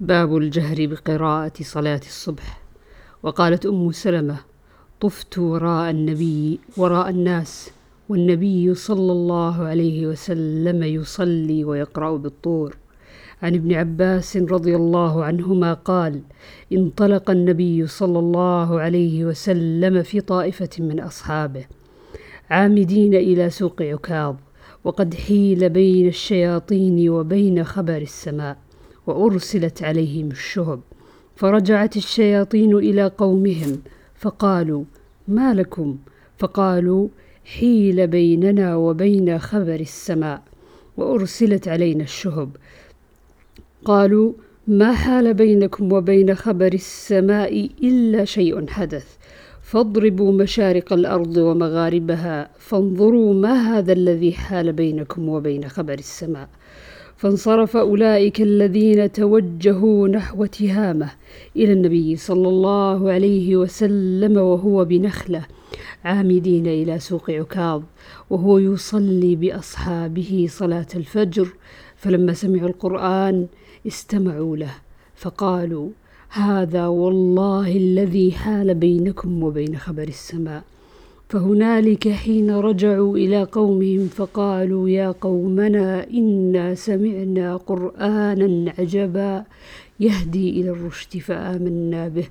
باب الجهر بقراءة صلاة الصبح. وقالت أم سلمة طفت وراء النبي وراء الناس والنبي صلى الله عليه وسلم يصلي ويقرأ بالطور. عن ابن عباس رضي الله عنهما قال انطلق النبي صلى الله عليه وسلم في طائفة من أصحابه عامدين إلى سوق عكاظ وقد حيل بين الشياطين وبين خبر السماء. وأرسلت عليهم الشهب. فرجعت الشياطين إلى قومهم فقالوا ما لكم؟ فقالوا حيل بيننا وبين خبر السماء. وأرسلت علينا الشهب. قالوا ما حال بينكم وبين خبر السماء إلا شيء حدث؟ فاضربوا مشارق الأرض ومغاربها فانظروا ما هذا الذي حال بينكم وبين خبر السماء. فانصرف أولئك الذين توجهوا نحو تهامة إلى النبي صلى الله عليه وسلم وهو بنخلة عامدين إلى سوق عكاظ وهو يصلي بأصحابه صلاة الفجر فلما سمعوا القرآن استمعوا له فقالوا هذا والله الذي حال بينكم وبين خبر السماء. فهنالك حين رجعوا إلى قومهم فقالوا يا قومنا إنا سمعنا قرآنا عجبا يهدي إلى الرشد فآمنا به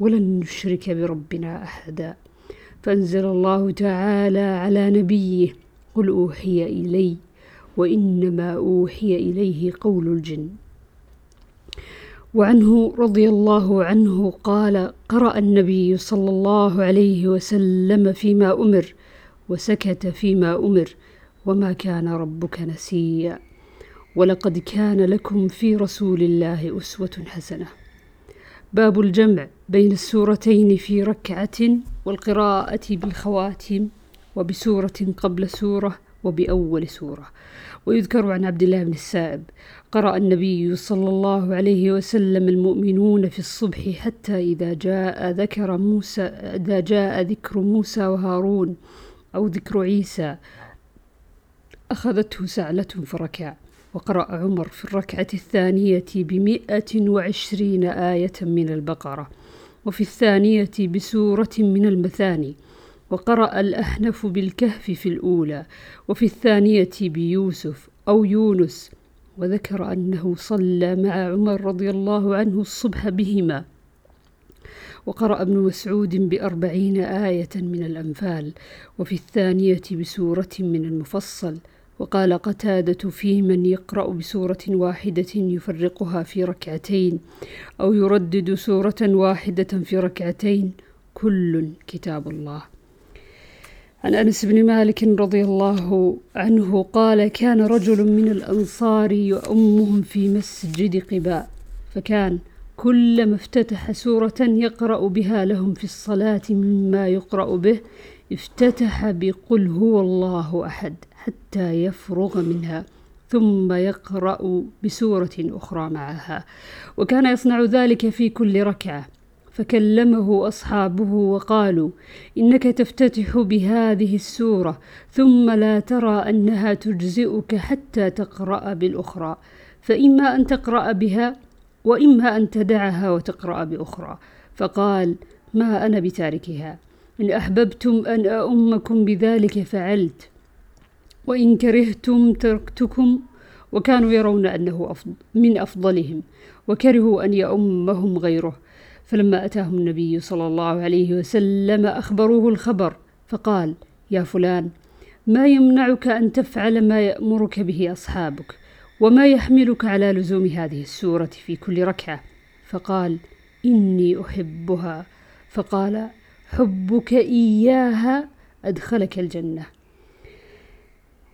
ولن نشرك بربنا أحدا. فأنزل الله تعالى على نبيه قل أوحي إلي وإنما أوحي إليه قول الجن. وعنه رضي الله عنه قال قرأ النبي صلى الله عليه وسلم فيما أمر وسكت فيما أمر وما كان ربك نسيا. ولقد كان لكم في رسول الله أسوة حسنة. باب الجمع بين السورتين في ركعة والقراءة بالخواتم. وبسورة قبل سورة وبأول سورة. ويذكر عن عبد الله بن السائب قرأ النبي صلى الله عليه وسلم المؤمنون في الصبح حتى إذا جاء ذكر موسى إذا جاء ذكر موسى وهارون أو ذكر عيسى أخذته سعلة فركع وقرأ عمر في الركعة الثانية بمئة وعشرين آية من البقرة. وفي الثانية بسورة من المثاني. وقرأ الأحنف بالكهف في الأولى وفي الثانية بيوسف أو يونس وذكر أنه صلى مع عمر رضي الله عنه الصبح بهما. وقرأ ابن مسعود بأربعين آية من الأنفال وفي الثانية بسورة من المفصل. وقال قتادة في من يقرأ بسورة واحدة يفرقها في ركعتين أو يردد سورة واحدة في ركعتين. كل كتاب الله. عن أنس بن مالك رضي الله عنه قال كان رجل من الأنصار يؤمهم في مسجد قباء فكان كلما افتتح سورة يقرأ بها لهم في الصلاة مما يقرأ به افتتح بقل هو الله أحد حتى يفرغ منها ثم يقرأ بسورة أخرى معها وكان يصنع ذلك في كل ركعة. فكلمه أصحابه وقالوا إنك تفتتح بهذه السورة ثم لا ترى أنها تجزئك حتى تقرأ بالأخرى فإما أن تقرأ بها وإما أن تدعها وتقرأ بأخرى. فقال ما أنا بتاركها إن أحببتم أن أؤمكم بذلك فعلت وإن كرهتم تركتكم وكانوا يرون أنه من أفضلهم وكرهوا أن يؤمهم غيره. فلما أتاهم النبي صلى الله عليه وسلم أخبروه الخبر فقال يا فلان ما يمنعك أن تفعل ما يأمرك به أصحابك وما يحملك على لزوم هذه السورة في كل ركعة؟ فقال إني أحبها. فقال حبك إياها أدخلك الجنة.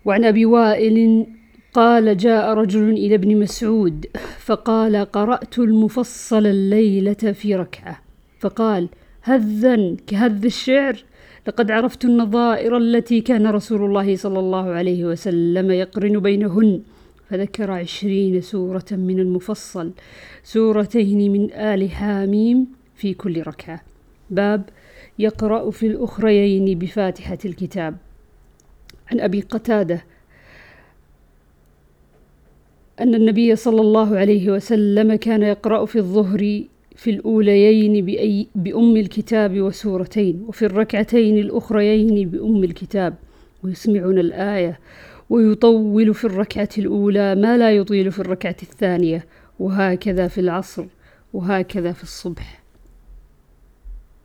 وعن أبي وائل قال جاء رجل إلى ابن مسعود فقال قرأت المفصل الليلة في ركعة. فقال هذا كهذ الشعر؟ لقد عرفت النظائر التي كان رسول الله صلى الله عليه وسلم يقرن بينهن. فذكر عشرين سورة من المفصل سورتين من آل حاميم في كل ركعة. باب يقرأ في الأخريين بفاتحة الكتاب. عن أبي قتادة أن النبي صلى الله عليه وسلم كان يقرأ في الظهر في الأوليين بأي بأم الكتاب وسورتين وفي الركعتين الأخريين بأم الكتاب ويسمعنا الآية ويطول في الركعة الأولى ما لا يطيل في الركعة الثانية وهكذا في العصر وهكذا في الصبح.